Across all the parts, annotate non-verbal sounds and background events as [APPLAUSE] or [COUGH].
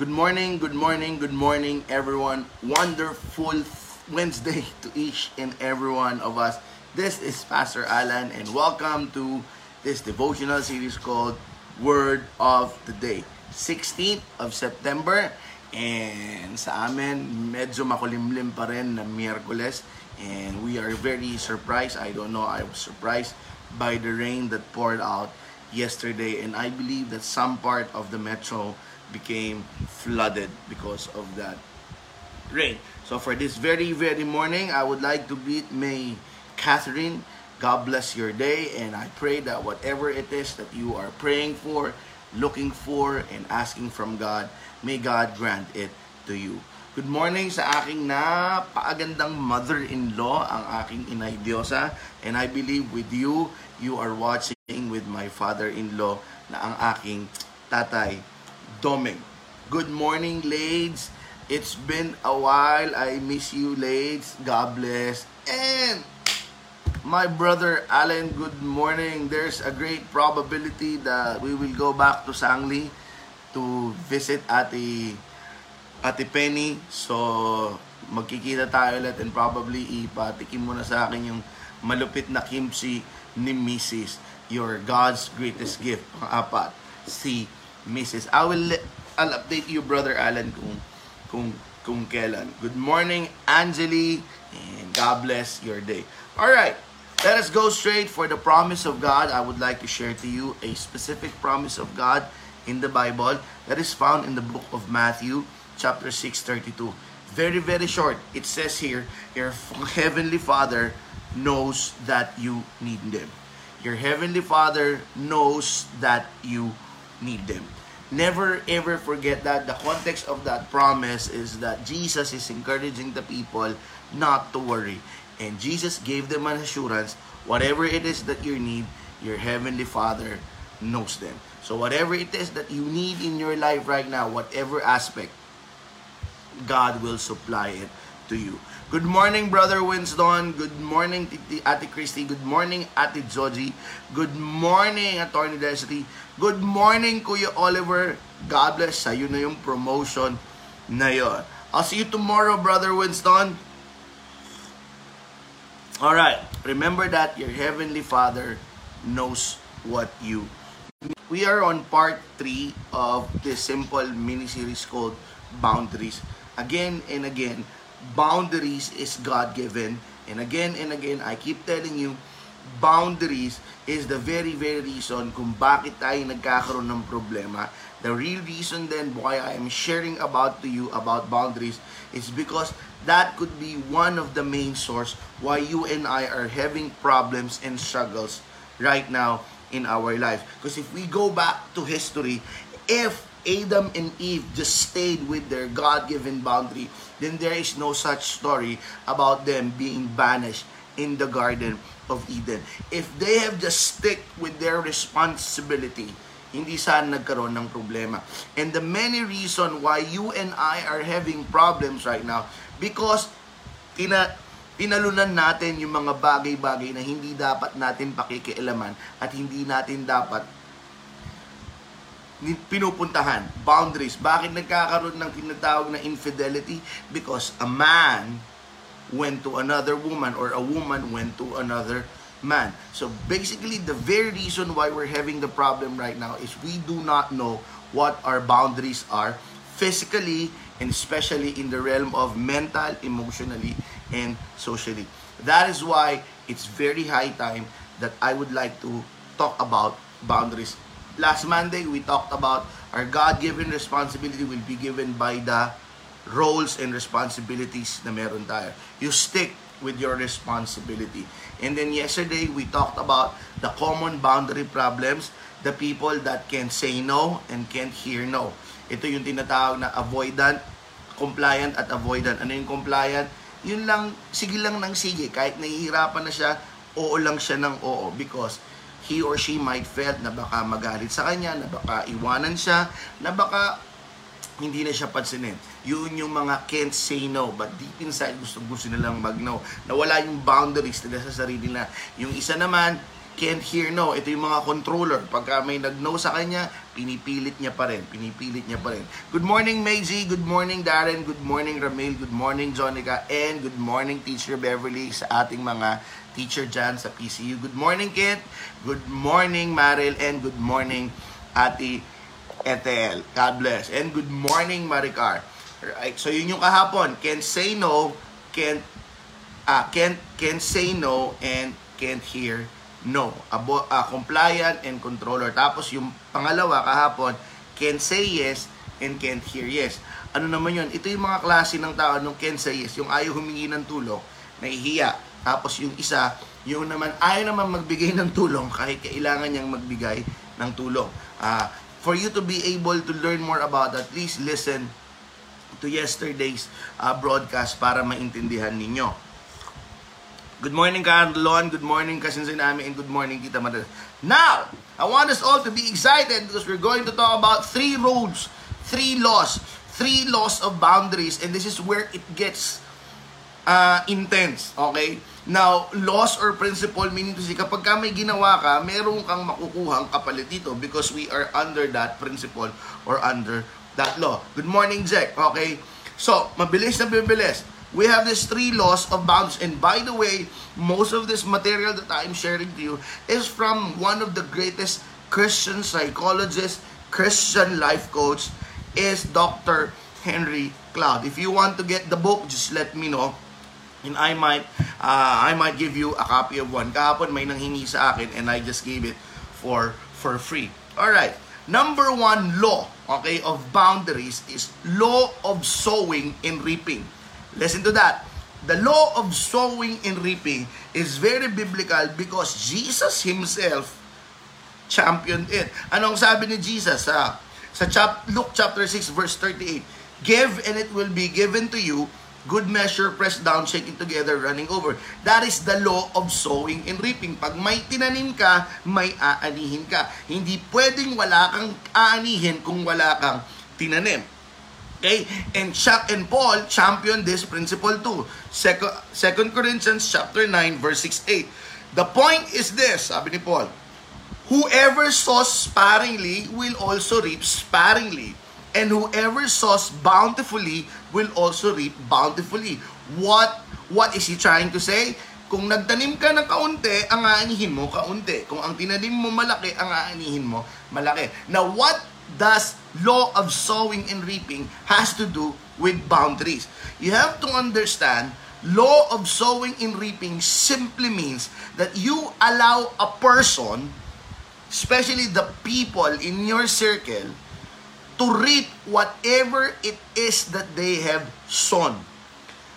Good morning, good morning, good morning, everyone. Wonderful Wednesday to each and every one of us. This is Pastor Alan, and welcome to this devotional series called Word of the Day. 16th of September, and sa amin, medyo makulimlim pa rin na Miyerkules, and we are very surprised. I don't know, I was surprised by the rain that poured out yesterday, and I believe that some part of the metro became flooded because of that rain. So for this very, very morning, I would like to greet May Catherine. God bless your day, and I pray that whatever it is that you are praying for, looking for, and asking from God, may God grant it to you. Good morning sa aking napakagandang mother-in-law, ang aking inay Diyosa. And I believe with you, you are watching with my father-in-law na ang aking tatay, Doming. Good morning, ladies. It's been a while. I miss you, ladies. God bless. And my brother Alan, good morning. There's a great probability that we will go back to Sangli to visit Ate Ate Penny. So, magkikita tayo ulit and probably ipatikim mo na sa akin yung malupit na kimchi ni Mrs. Your God's greatest gift. Pang-apat, si Mrs. I will I'll update you, Brother Alan, kung, kung, kung kailan. Good morning, Angeli, and God bless your day. All right, let us go straight for the promise of God. I would like to share to you a specific promise of God in the Bible that is found in the book of Matthew, chapter 6, 32. Very, very short. It says here, Your heavenly Father knows that you need them. Your heavenly Father knows that you need them. Never ever forget that the context of that promise is that Jesus is encouraging the people not to worry. And Jesus gave them an assurance whatever it is that you need, your heavenly Father knows them. So whatever it is that you need in your life right now, whatever aspect, God will supply it to you. Good morning, Brother Winston. Good morning, Ate Christy. Good morning, Ate Joji. Good morning, Attorney Desiree. Good morning, Kuya Oliver. God bless. Sa'yo na yung promotion na. I'll see you tomorrow, Brother Winston. Alright, remember that your Heavenly Father knows what you We are on part 3 of this simple mini-series called Boundaries. Again and again, boundaries is God-given. And again and again, I keep telling you, boundaries is the very, very reason kung bakit tayo nagkakaroon ng problema. The real reason then why I am sharing about to you about boundaries is because that could be one of the main source why you and I are having problems and struggles right now in our life. Because if we go back to history, if Adam and Eve just stayed with their God-given boundary, then there is no such story about them being banished in the Garden of Eden. If they have just stick with their responsibility, hindi sana nagkaroon ng problema. And the many reason why you and I are having problems right now, because tina, tinalunan natin yung mga bagay-bagay na hindi dapat natin pakikialaman at hindi natin dapat pinupuntahan. Boundaries. Bakit nagkakaroon ng tinatawag na infidelity? Because a man went to another woman or a woman went to another man. So basically, the very reason why we're having the problem right now is we do not know what our boundaries are physically and especially in the realm of mental, emotionally, and socially. That is why it's very high time that I would like to talk about boundaries last Monday, we talked about our God-given responsibility will be given by the roles and responsibilities na meron tayo. You stick with your responsibility. And then yesterday, we talked about the common boundary problems, the people that can say no and can't hear no. Ito yung tinatawag na avoidant, compliant at avoidant. Ano yung compliant? Yun lang, sige lang ng sige. Kahit nahihirapan na siya, oo lang siya ng oo. Because he or she might felt na baka magalit sa kanya, na baka iwanan siya, na baka hindi na siya pansinin. Yun yung mga can't say no, but deep inside gusto gusto nilang mag-no. Na wala yung boundaries nila sa sarili nila. Yung isa naman, can't hear no. Ito yung mga controller. Pagka may nag-no sa kanya, pinipilit niya pa rin. Pinipilit niya pa rin. Good morning, Maisie. Good morning, Darren. Good morning, Ramil. Good morning, Jonica. And good morning, Teacher Beverly sa ating mga teacher dyan sa PCU. Good morning, Kit. Good morning, Maril. And good morning, Ate Ethel. God bless. And good morning, Maricar. Right, so yun yung kahapon. Can say no, can't, uh, can't, can say no, and can't hear no. Abo, uh, compliant and controller. Tapos yung pangalawa kahapon, can say yes and can't hear yes. Ano naman yun? Ito yung mga klase ng tao nung can say yes. Yung ayaw humingi ng tulong, nahihiya. Tapos yung isa, yung naman ayaw naman magbigay ng tulong kahit kailangan niyang magbigay ng tulong. Uh, for you to be able to learn more about that, please listen to yesterday's uh, broadcast para maintindihan ninyo. Good morning, Carlon. Good morning, Kasinsin Ami. And good morning, Tita Madal. Now, I want us all to be excited because we're going to talk about three roads, three laws, three laws of boundaries. And this is where it gets uh, intense. Okay? Now, laws or principle meaning to say, kapag ka may ginawa ka, meron kang makukuhang kapalit dito because we are under that principle or under that law. Good morning, Jack. Okay? So, mabilis na bibilis we have these three laws of bounds. And by the way, most of this material that I'm sharing to you is from one of the greatest Christian psychologists, Christian life coach, is Dr. Henry Cloud. If you want to get the book, just let me know. And I might, uh, I might give you a copy of one. Kahapon may nanghingi sa akin and I just gave it for, for free. Alright. Number one law, okay, of boundaries is law of sowing and reaping. Listen to that. The law of sowing and reaping is very biblical because Jesus Himself championed it. Anong sabi ni Jesus sa, sa chap, Luke chapter 6 verse 38? Give and it will be given to you, good measure, pressed down, shaking together, running over. That is the law of sowing and reaping. Pag may tinanim ka, may aanihin ka. Hindi pwedeng wala kang aanihin kung wala kang tinanim. Okay? And Chuck and Paul championed this principle too. Second, Second Corinthians chapter 9 verse 6 8. The point is this, sabi ni Paul, Whoever sows sparingly will also reap sparingly. And whoever sows bountifully will also reap bountifully. What what is he trying to say? Kung nagtanim ka ng kaunti, ang aanihin mo kaunti. Kung ang tinanim mo malaki, ang aanihin mo malaki. Now, what does law of sowing and reaping has to do with boundaries. You have to understand law of sowing and reaping simply means that you allow a person, especially the people in your circle, to reap whatever it is that they have sown.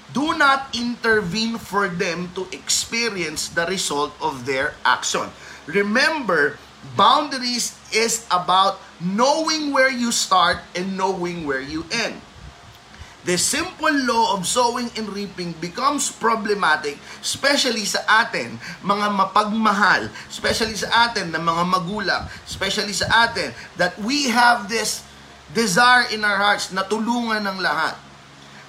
Do not intervene for them to experience the result of their action. Remember, boundaries is about knowing where you start and knowing where you end. The simple law of sowing and reaping becomes problematic, especially sa atin, mga mapagmahal, especially sa atin na mga magulang, especially sa atin, that we have this desire in our hearts na tulungan ng lahat.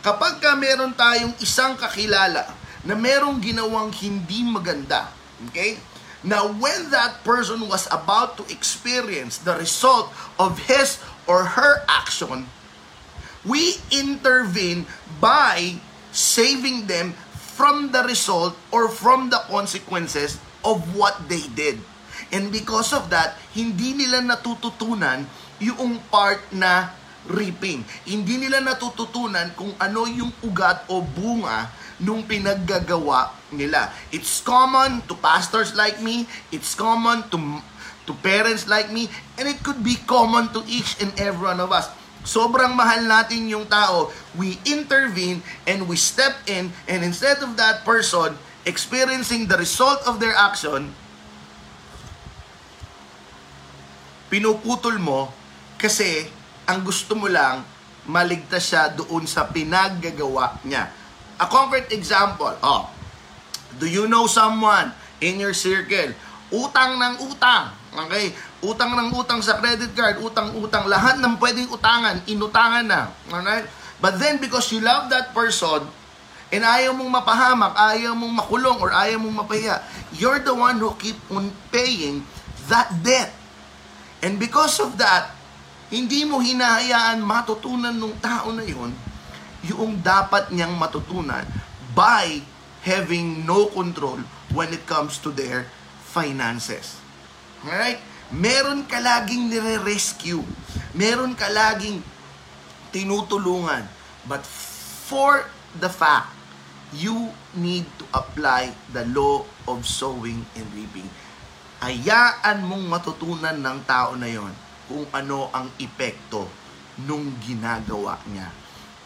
Kapag ka meron tayong isang kakilala na merong ginawang hindi maganda, okay? Now, when that person was about to experience the result of his or her action, we intervene by saving them from the result or from the consequences of what they did. And because of that, hindi nila natututunan yung part na reaping. Hindi nila natututunan kung ano yung ugat o bunga nung pinaggagawa nila. It's common to pastors like me, it's common to to parents like me, and it could be common to each and every one of us. Sobrang mahal natin yung tao, we intervene and we step in and instead of that person experiencing the result of their action, pinuputol mo kasi ang gusto mo lang maligtas siya doon sa pinaggagawa niya. A concrete example, oh, do you know someone in your circle? Utang ng utang, okay? Utang ng utang sa credit card, utang-utang, lahat ng pwedeng utangan, inutangan na, alright? But then because you love that person, and ayaw mong mapahamak, ayaw mong makulong, or ayaw mong mapahiya, you're the one who keep on paying that debt. And because of that, hindi mo hinahayaan matutunan ng tao na yon yung dapat niyang matutunan by having no control when it comes to their finances. Alright? Meron ka laging nire-rescue. Meron ka laging tinutulungan. But for the fact, you need to apply the law of sowing and reaping. Hayaan mong matutunan ng tao na yon kung ano ang epekto nung ginagawa niya.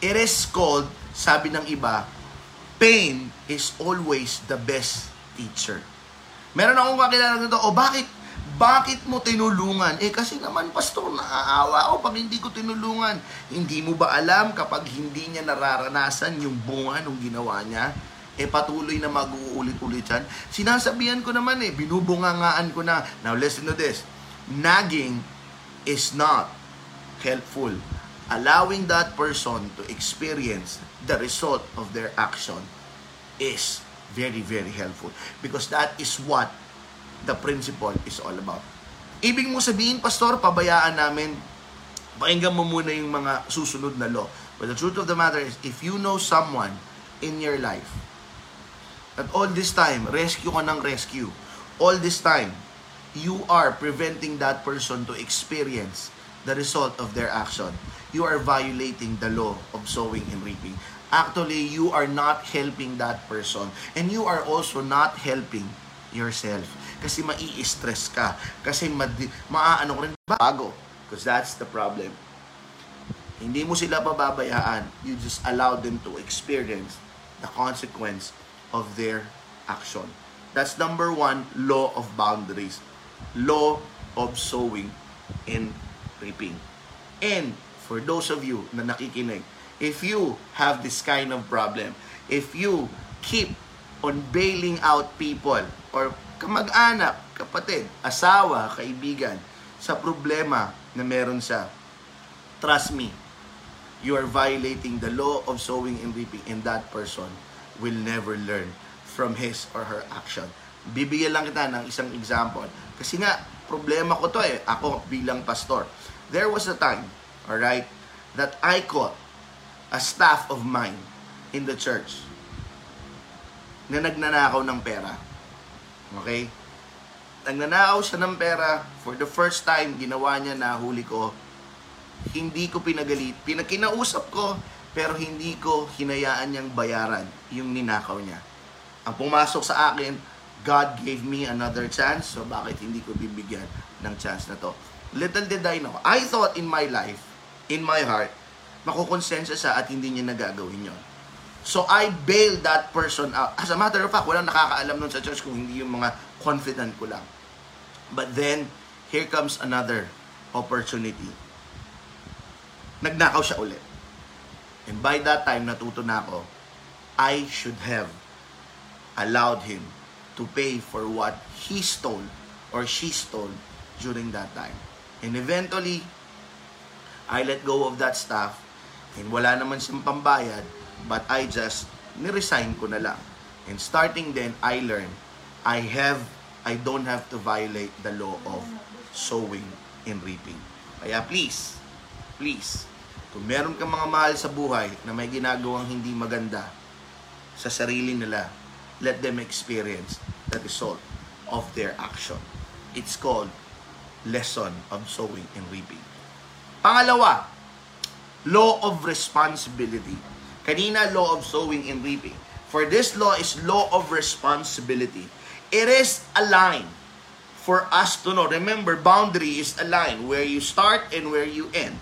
It is called, sabi ng iba, pain is always the best teacher. Meron akong kakilala nito, o bakit bakit mo tinulungan? Eh kasi naman pastor, naaawa ako pag hindi ko tinulungan. Hindi mo ba alam kapag hindi niya nararanasan yung bunga nung ginawa niya? Eh patuloy na mag-uulit-ulit yan. Sinasabihan ko naman eh, binubungangaan ko na. Now listen to this. Nagging is not helpful. Allowing that person to experience the result of their action is very, very helpful. Because that is what the principle is all about. Ibig mo sabihin, Pastor, pabayaan namin, pakinggan mo muna yung mga susunod na law. But the truth of the matter is, if you know someone in your life, that all this time, rescue ka ng rescue, all this time, you are preventing that person to experience the result of their action. You are violating the law of sowing and reaping. Actually, you are not helping that person. And you are also not helping yourself. Kasi mai-stress ka. Kasi maaano ko rin bago. Because that's the problem. Hindi mo sila pababayaan. You just allow them to experience the consequence of their action. That's number one, law of boundaries. Law of sowing and reaping. And for those of you na nakikinig, if you have this kind of problem, if you keep on bailing out people or kamag-anak, kapatid, asawa, kaibigan, sa problema na meron siya, trust me, you are violating the law of sowing and reaping and that person will never learn from his or her action. Bibigyan lang kita ng isang example. Kasi nga, problema ko to eh, ako bilang pastor. There was a time, alright, that I caught a staff of mine in the church na nagnanakaw ng pera. Okay? Nagnanakaw siya ng pera. For the first time, ginawa niya na huli ko. Hindi ko pinagalit. Pinakinausap ko, pero hindi ko hinayaan niyang bayaran yung ninakaw niya. Ang pumasok sa akin, God gave me another chance, so bakit hindi ko bibigyan ng chance na to? Little did I know. I thought in my life, in my heart, makukonsensya siya at hindi niya nagagawin yon. So I bailed that person out. As a matter of fact, walang nakakaalam nun sa church kung hindi yung mga confident ko lang. But then, here comes another opportunity. Nagnakaw siya ulit. And by that time, natuto na ako, I should have allowed him to pay for what he stole or she stole during that time. And eventually, I let go of that stuff and wala naman siyang pambayad But I just, niresign ko na lang. And starting then, I learned, I have, I don't have to violate the law of sowing and reaping. Kaya please, please, kung meron kang mga mahal sa buhay na may ginagawang hindi maganda sa sarili nila, let them experience the result of their action. It's called lesson of sowing and reaping. Pangalawa, law of responsibility. Kanina, law of sowing and reaping. For this law is law of responsibility. It is a line for us to know. Remember, boundary is a line where you start and where you end.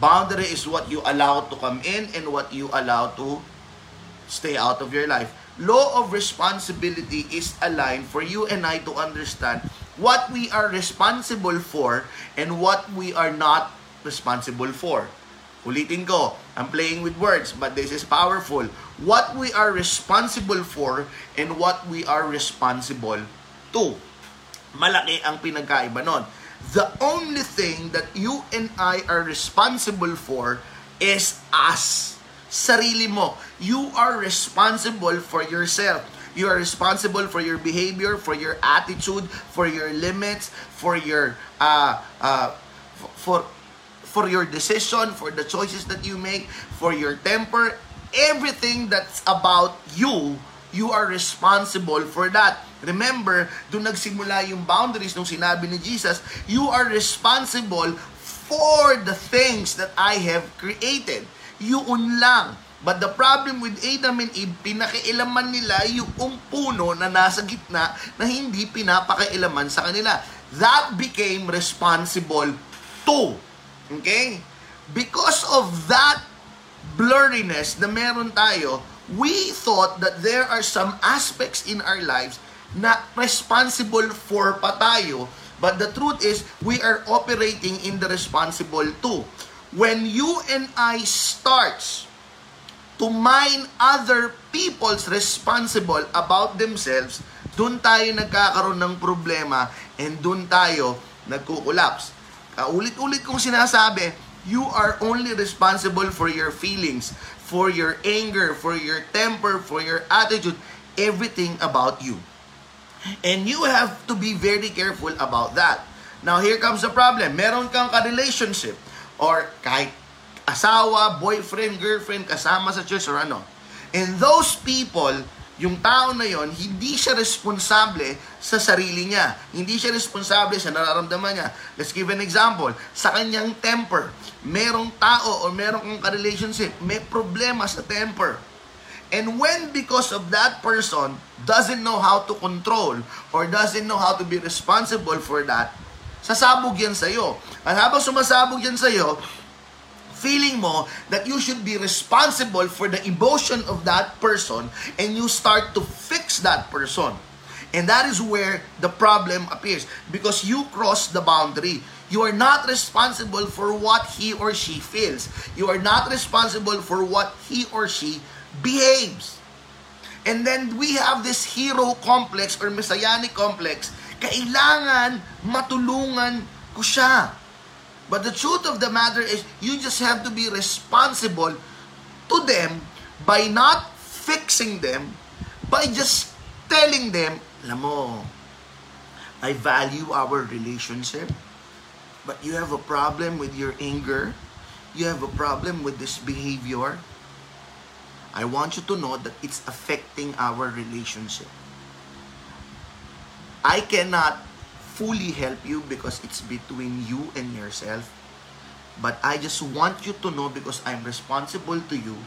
Boundary is what you allow to come in and what you allow to stay out of your life. Law of responsibility is a line for you and I to understand what we are responsible for and what we are not responsible for. Ulitin ko, I'm playing with words, but this is powerful. What we are responsible for and what we are responsible to. Malaki ang pinagkaiba nun. The only thing that you and I are responsible for is us. Sarili mo. You are responsible for yourself. You are responsible for your behavior, for your attitude, for your limits, for your uh, uh, for for your decision, for the choices that you make, for your temper, everything that's about you, you are responsible for that. Remember, doon nagsimula yung boundaries nung sinabi ni Jesus, you are responsible for the things that I have created. Yun lang. But the problem with Adam and Eve, pinakialaman nila yung puno na nasa gitna na hindi pinapakailaman sa kanila. That became responsible to. Okay? Because of that blurriness na meron tayo, we thought that there are some aspects in our lives na responsible for pa tayo. But the truth is, we are operating in the responsible to. When you and I starts to mind other people's responsible about themselves, doon tayo nagkakaroon ng problema and doon tayo nagkukulaps. Uh, ulit-ulit kong sinasabi, you are only responsible for your feelings, for your anger, for your temper, for your attitude, everything about you. And you have to be very careful about that. Now, here comes the problem. Meron kang ka-relationship or kahit asawa, boyfriend, girlfriend, kasama sa church or ano. And those people, yung tao na yon, hindi siya responsable sa sarili niya. Hindi siya responsable sa nararamdaman niya. Let's give an example. Sa kanyang temper, merong tao or merong kang relationship may problema sa temper. And when because of that person doesn't know how to control or doesn't know how to be responsible for that, sasabog yan sa'yo. At habang sumasabog yan sa'yo, feeling mo that you should be responsible for the emotion of that person and you start to fix that person. And that is where the problem appears because you cross the boundary. You are not responsible for what he or she feels. You are not responsible for what he or she behaves. And then we have this hero complex or messianic complex. Kailangan matulungan ko siya. But the truth of the matter is, you just have to be responsible to them by not fixing them, by just telling them, alam mo, I value our relationship, but you have a problem with your anger, you have a problem with this behavior, I want you to know that it's affecting our relationship. I cannot fully help you because it's between you and yourself. But I just want you to know because I'm responsible to you.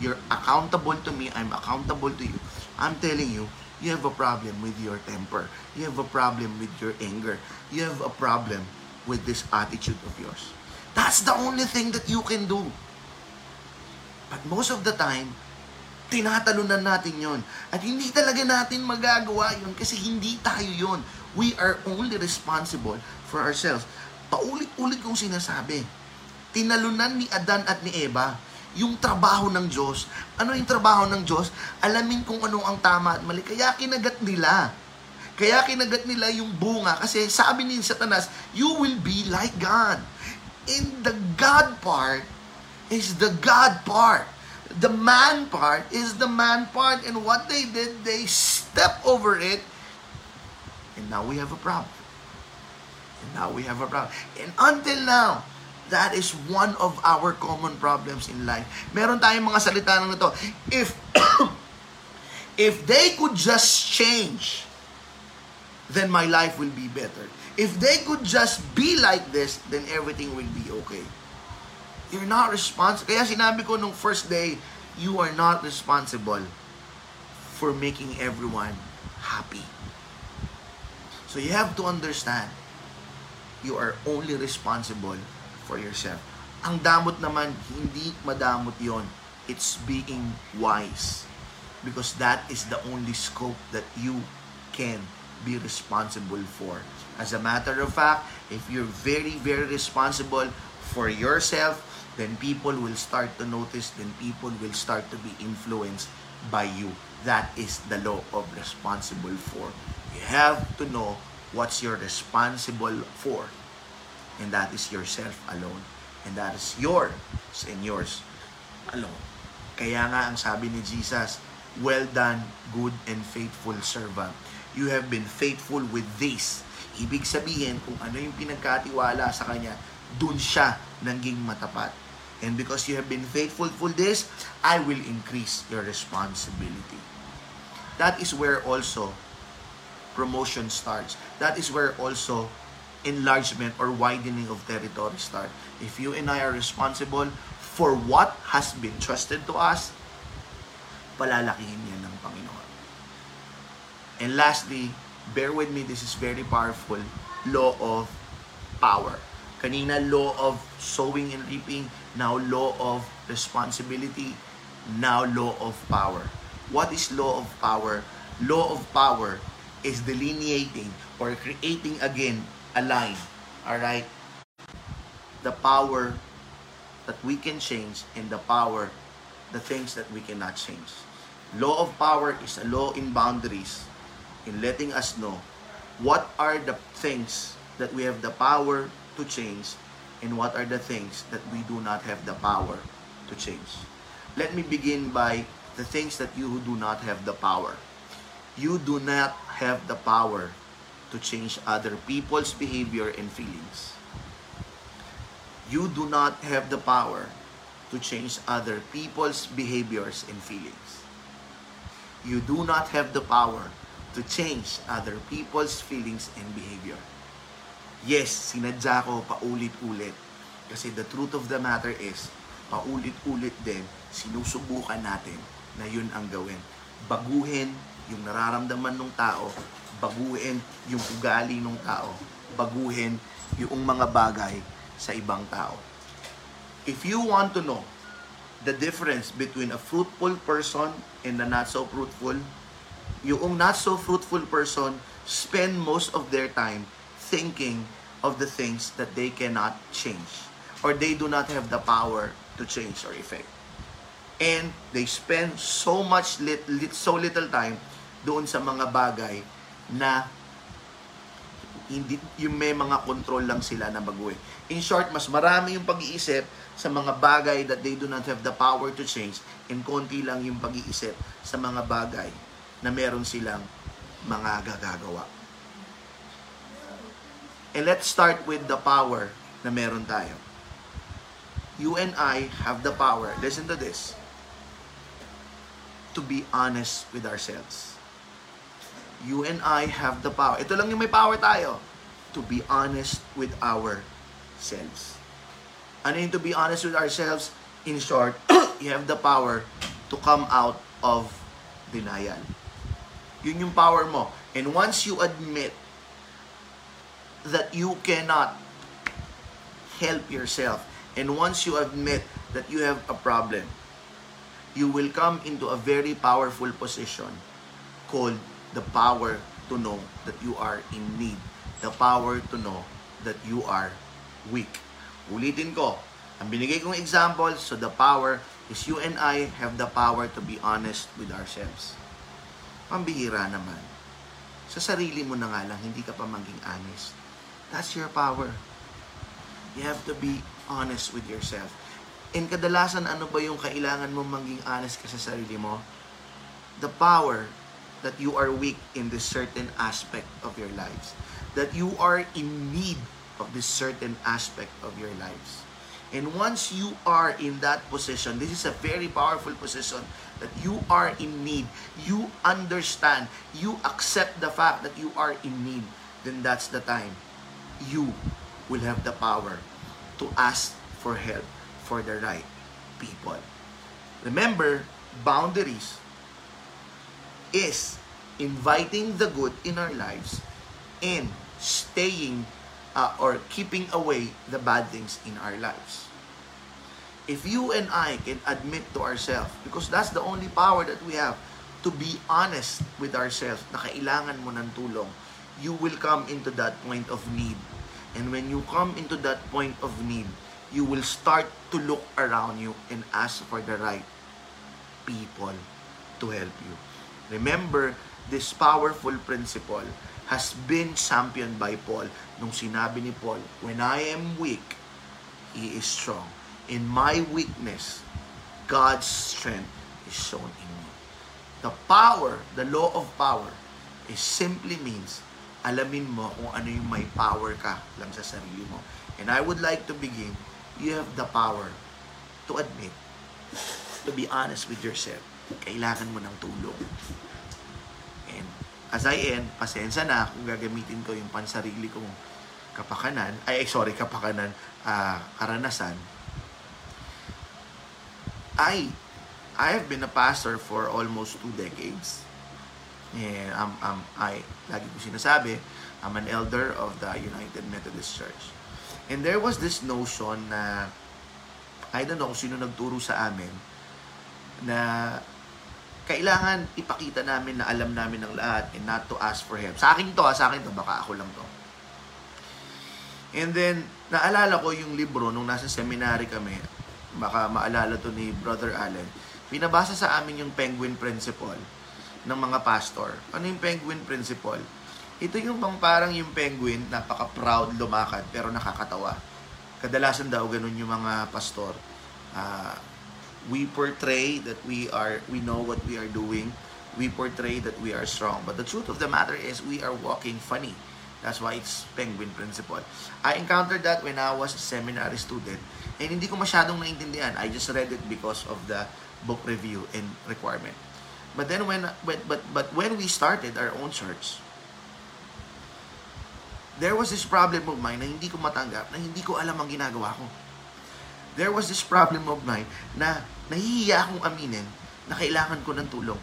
You're accountable to me. I'm accountable to you. I'm telling you, you have a problem with your temper. You have a problem with your anger. You have a problem with this attitude of yours. That's the only thing that you can do. But most of the time, tinatalunan natin yon At hindi talaga natin magagawa yon kasi hindi tayo yon We are only responsible for ourselves. Paulit-ulit kong sinasabi, tinalunan ni Adan at ni Eva yung trabaho ng Diyos. Ano yung trabaho ng Diyos? Alamin kung ano ang tama at mali. Kaya kinagat nila. Kaya kinagat nila yung bunga kasi sabi ni Satanas, you will be like God. In the God part is the God part. The man part is the man part. And what they did, they step over it And now we have a problem. And now we have a problem. And until now, that is one of our common problems in life. Meron tayong mga salita ng ito. If [COUGHS] if they could just change, then my life will be better. If they could just be like this, then everything will be okay. You're not responsible. Kaya sinabi ko nung first day, you are not responsible for making everyone happy. So you have to understand, you are only responsible for yourself. Ang damot naman, hindi madamot yon. It's being wise. Because that is the only scope that you can be responsible for. As a matter of fact, if you're very, very responsible for yourself, then people will start to notice, then people will start to be influenced by you. That is the law of responsible for. You have to know what you're responsible for. And that is yourself alone. And that is yours and yours alone. Kaya nga ang sabi ni Jesus, Well done, good and faithful servant. You have been faithful with this. Ibig sabihin, kung ano yung pinagkatiwala sa kanya, dun siya naging matapat. And because you have been faithful for this, I will increase your responsibility. That is where also promotion starts. That is where also enlargement or widening of territory start. If you and I are responsible for what has been trusted to us, palalakihin yan ng Panginoon. And lastly, bear with me, this is very powerful, law of power. Kanina, law of sowing and reaping. Now, law of responsibility. Now, law of power. What is law of power? Law of power is delineating or creating again a line. Alright? The power that we can change and the power, the things that we cannot change. Law of power is a law in boundaries in letting us know what are the things that we have the power to change and what are the things that we do not have the power to change. Let me begin by the things that you do not have the power. You do not have the power to change other people's behavior and feelings. You do not have the power to change other people's behaviors and feelings. You do not have the power to change other people's feelings and behavior. Yes, sinadya ko paulit-ulit. Kasi the truth of the matter is, paulit-ulit din, sinusubukan natin na yun ang gawin. Baguhin yung nararamdaman ng tao, baguhin yung ugali ng tao, baguhin yung mga bagay sa ibang tao. If you want to know the difference between a fruitful person and a not so fruitful, yung not so fruitful person spend most of their time thinking of the things that they cannot change or they do not have the power to change or effect. And they spend so much lit, lit, so little time doon sa mga bagay na hindi yung may mga control lang sila na baguhin. In short, mas marami yung pag-iisip sa mga bagay that they do not have the power to change and konti lang yung pag-iisip sa mga bagay na meron silang mga gagagawa. And let's start with the power na meron tayo. You and I have the power, listen to this, to be honest with ourselves you and I have the power. Ito lang yung may power tayo. To be honest with ourselves. Ano yung to be honest with ourselves? In short, [COUGHS] you have the power to come out of denial. Yun yung power mo. And once you admit that you cannot help yourself, and once you admit that you have a problem, you will come into a very powerful position called the power to know that you are in need. The power to know that you are weak. Ulitin ko, ang binigay kong example, so the power is you and I have the power to be honest with ourselves. Pambihira naman. Sa sarili mo na nga lang, hindi ka pa maging honest. That's your power. You have to be honest with yourself. And kadalasan, ano ba yung kailangan mo maging honest ka sa sarili mo? The power that you are weak in this certain aspect of your lives. That you are in need of this certain aspect of your lives. And once you are in that position, this is a very powerful position that you are in need. You understand, you accept the fact that you are in need, then that's the time you will have the power to ask for help for the right people. Remember, boundaries is inviting the good in our lives and staying uh, or keeping away the bad things in our lives. If you and I can admit to ourselves, because that's the only power that we have, to be honest with ourselves na kailangan mo ng tulong, you will come into that point of need. And when you come into that point of need, you will start to look around you and ask for the right people to help you. Remember, this powerful principle has been championed by Paul nung sinabi ni Paul, When I am weak, He is strong. In my weakness, God's strength is shown in you. The power, the law of power, is simply means alamin mo kung ano yung may power ka lang sa sarili mo. And I would like to begin, you have the power to admit, to be honest with yourself, kailangan mo ng tulong. And as I end, pasensya na kung gagamitin ko yung pansarili kong kapakanan, ay sorry, kapakanan, uh, karanasan, I I have been a pastor for almost two decades. And um, um, I, lagi ko sinasabi, I'm an elder of the United Methodist Church. And there was this notion na, I don't know kung sino nagturo sa amin, na kailangan ipakita namin na alam namin ng lahat and not to ask for help. Sa akin to, sa akin to, baka ako lang to. And then, naalala ko yung libro nung nasa seminary kami, baka maalala to ni Brother Allen, pinabasa sa amin yung Penguin Principle ng mga pastor. Ano yung Penguin Principle? Ito yung bang parang yung penguin, napaka-proud lumakad pero nakakatawa. Kadalasan daw ganun yung mga pastor. Uh, we portray that we are we know what we are doing. We portray that we are strong. But the truth of the matter is we are walking funny. That's why it's penguin principle. I encountered that when I was a seminary student and hindi ko masyadong naintindihan. I just read it because of the book review and requirement. But then when but but but when we started our own church, there was this problem of mine na hindi ko matanggap, na hindi ko alam ang ginagawa ko. There was this problem of mine na nahihiya akong aminin na kailangan ko ng tulong.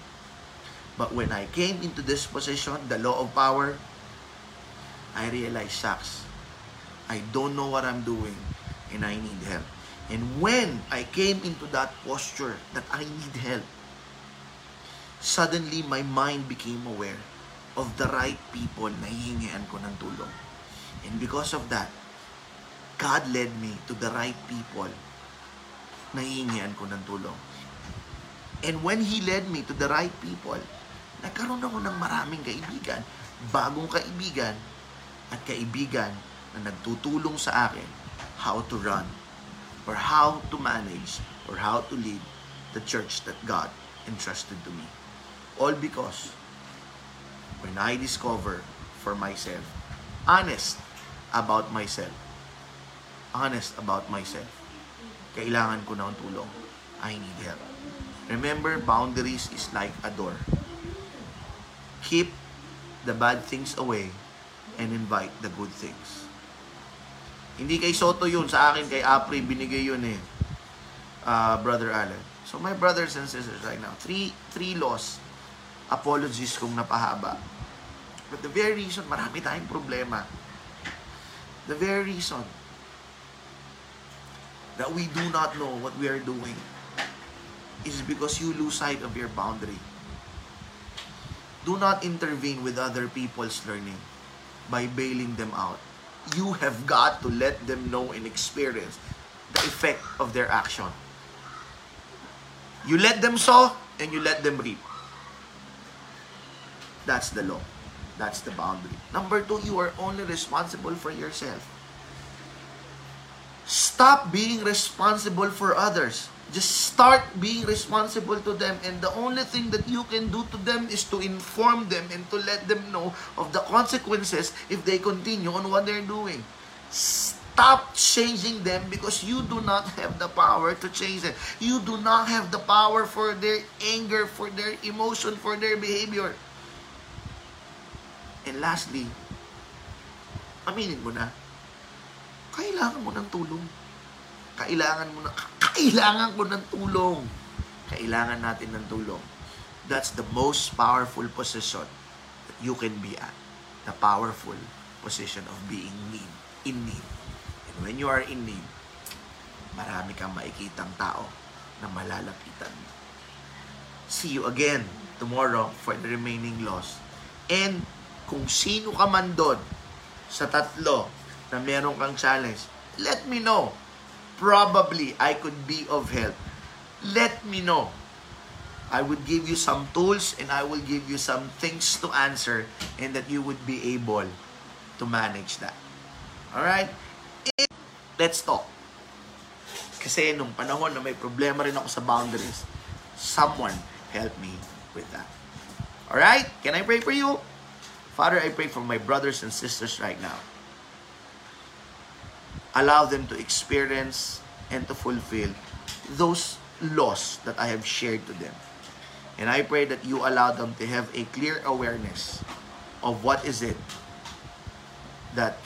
But when I came into this position, the law of power, I realized, shucks, I don't know what I'm doing and I need help. And when I came into that posture that I need help, suddenly my mind became aware of the right people na hihingian ko ng tulong. And because of that, God led me to the right people na hihingian ko ng tulong. And when He led me to the right people, nagkaroon ako ng maraming kaibigan, bagong kaibigan, at kaibigan na nagtutulong sa akin how to run or how to manage or how to lead the church that God entrusted to me. All because when I discover for myself, honest about myself, honest about myself, kailangan ko ng tulong. I need help. Remember, boundaries is like a door. Keep the bad things away and invite the good things. Hindi kay Soto yun, sa akin kay Apri binigay yun eh. Uh, Brother Allen. So my brothers and sisters right now, three three laws apologies kung napahaba. But the very reason, marami tayong problema. The very reason that we do not know what we are doing is because you lose sight of your boundary. Do not intervene with other people's learning by bailing them out. You have got to let them know and experience the effect of their action. You let them sow and you let them reap. That's the law. That's the boundary. Number two, you are only responsible for yourself. Stop being responsible for others. Just start being responsible to them. And the only thing that you can do to them is to inform them and to let them know of the consequences if they continue on what they're doing. Stop changing them because you do not have the power to change them. You do not have the power for their anger, for their emotion, for their behavior. And lastly, aminin mo na, kailangan mo ng tulong. Kailangan mo na, kailangan ko ng tulong. Kailangan natin ng tulong. That's the most powerful position that you can be at. The powerful position of being need, in need. And when you are in need, marami kang makikitang tao na malalapitan. See you again tomorrow for the remaining laws. And kung sino ka man doon sa tatlo na meron kang challenge, let me know. Probably I could be of help. Let me know. I would give you some tools and I will give you some things to answer and that you would be able to manage that. All right? Let's talk. Kasi nung panahon na may problema rin ako sa boundaries, someone help me with that. Alright? Can I pray for you? Father, I pray for my brothers and sisters right now. Allow them to experience and to fulfill those laws that I have shared to them. And I pray that you allow them to have a clear awareness of what is it that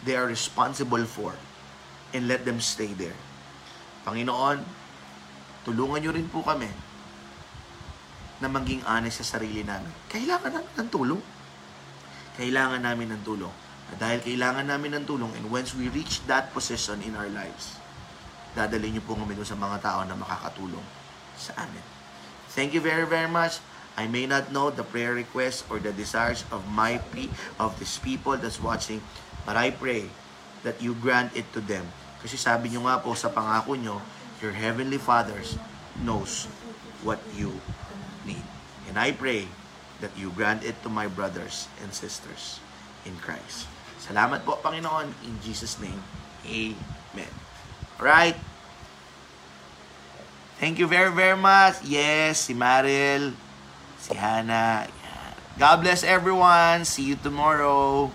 they are responsible for and let them stay there. Panginoon, tulungan nyo rin po kami na maging honest sa sarili namin. Kailangan namin ng tulong. Kailangan namin ng tulong. At dahil kailangan namin ng tulong and once we reach that position in our lives, dadalhin niyo po kami sa mga tao na makakatulong sa amin. Thank you very, very much. I may not know the prayer requests or the desires of my pe- of these people that's watching, but I pray that you grant it to them. Kasi sabi niyo nga po sa pangako niyo, your heavenly fathers knows what you need. And I pray that you grant it to my brothers and sisters in Christ. Salamat po, Panginoon, in Jesus' name. Amen. Alright? Thank you very, very much. Yes, si Maril, si Hannah. God bless everyone. See you tomorrow.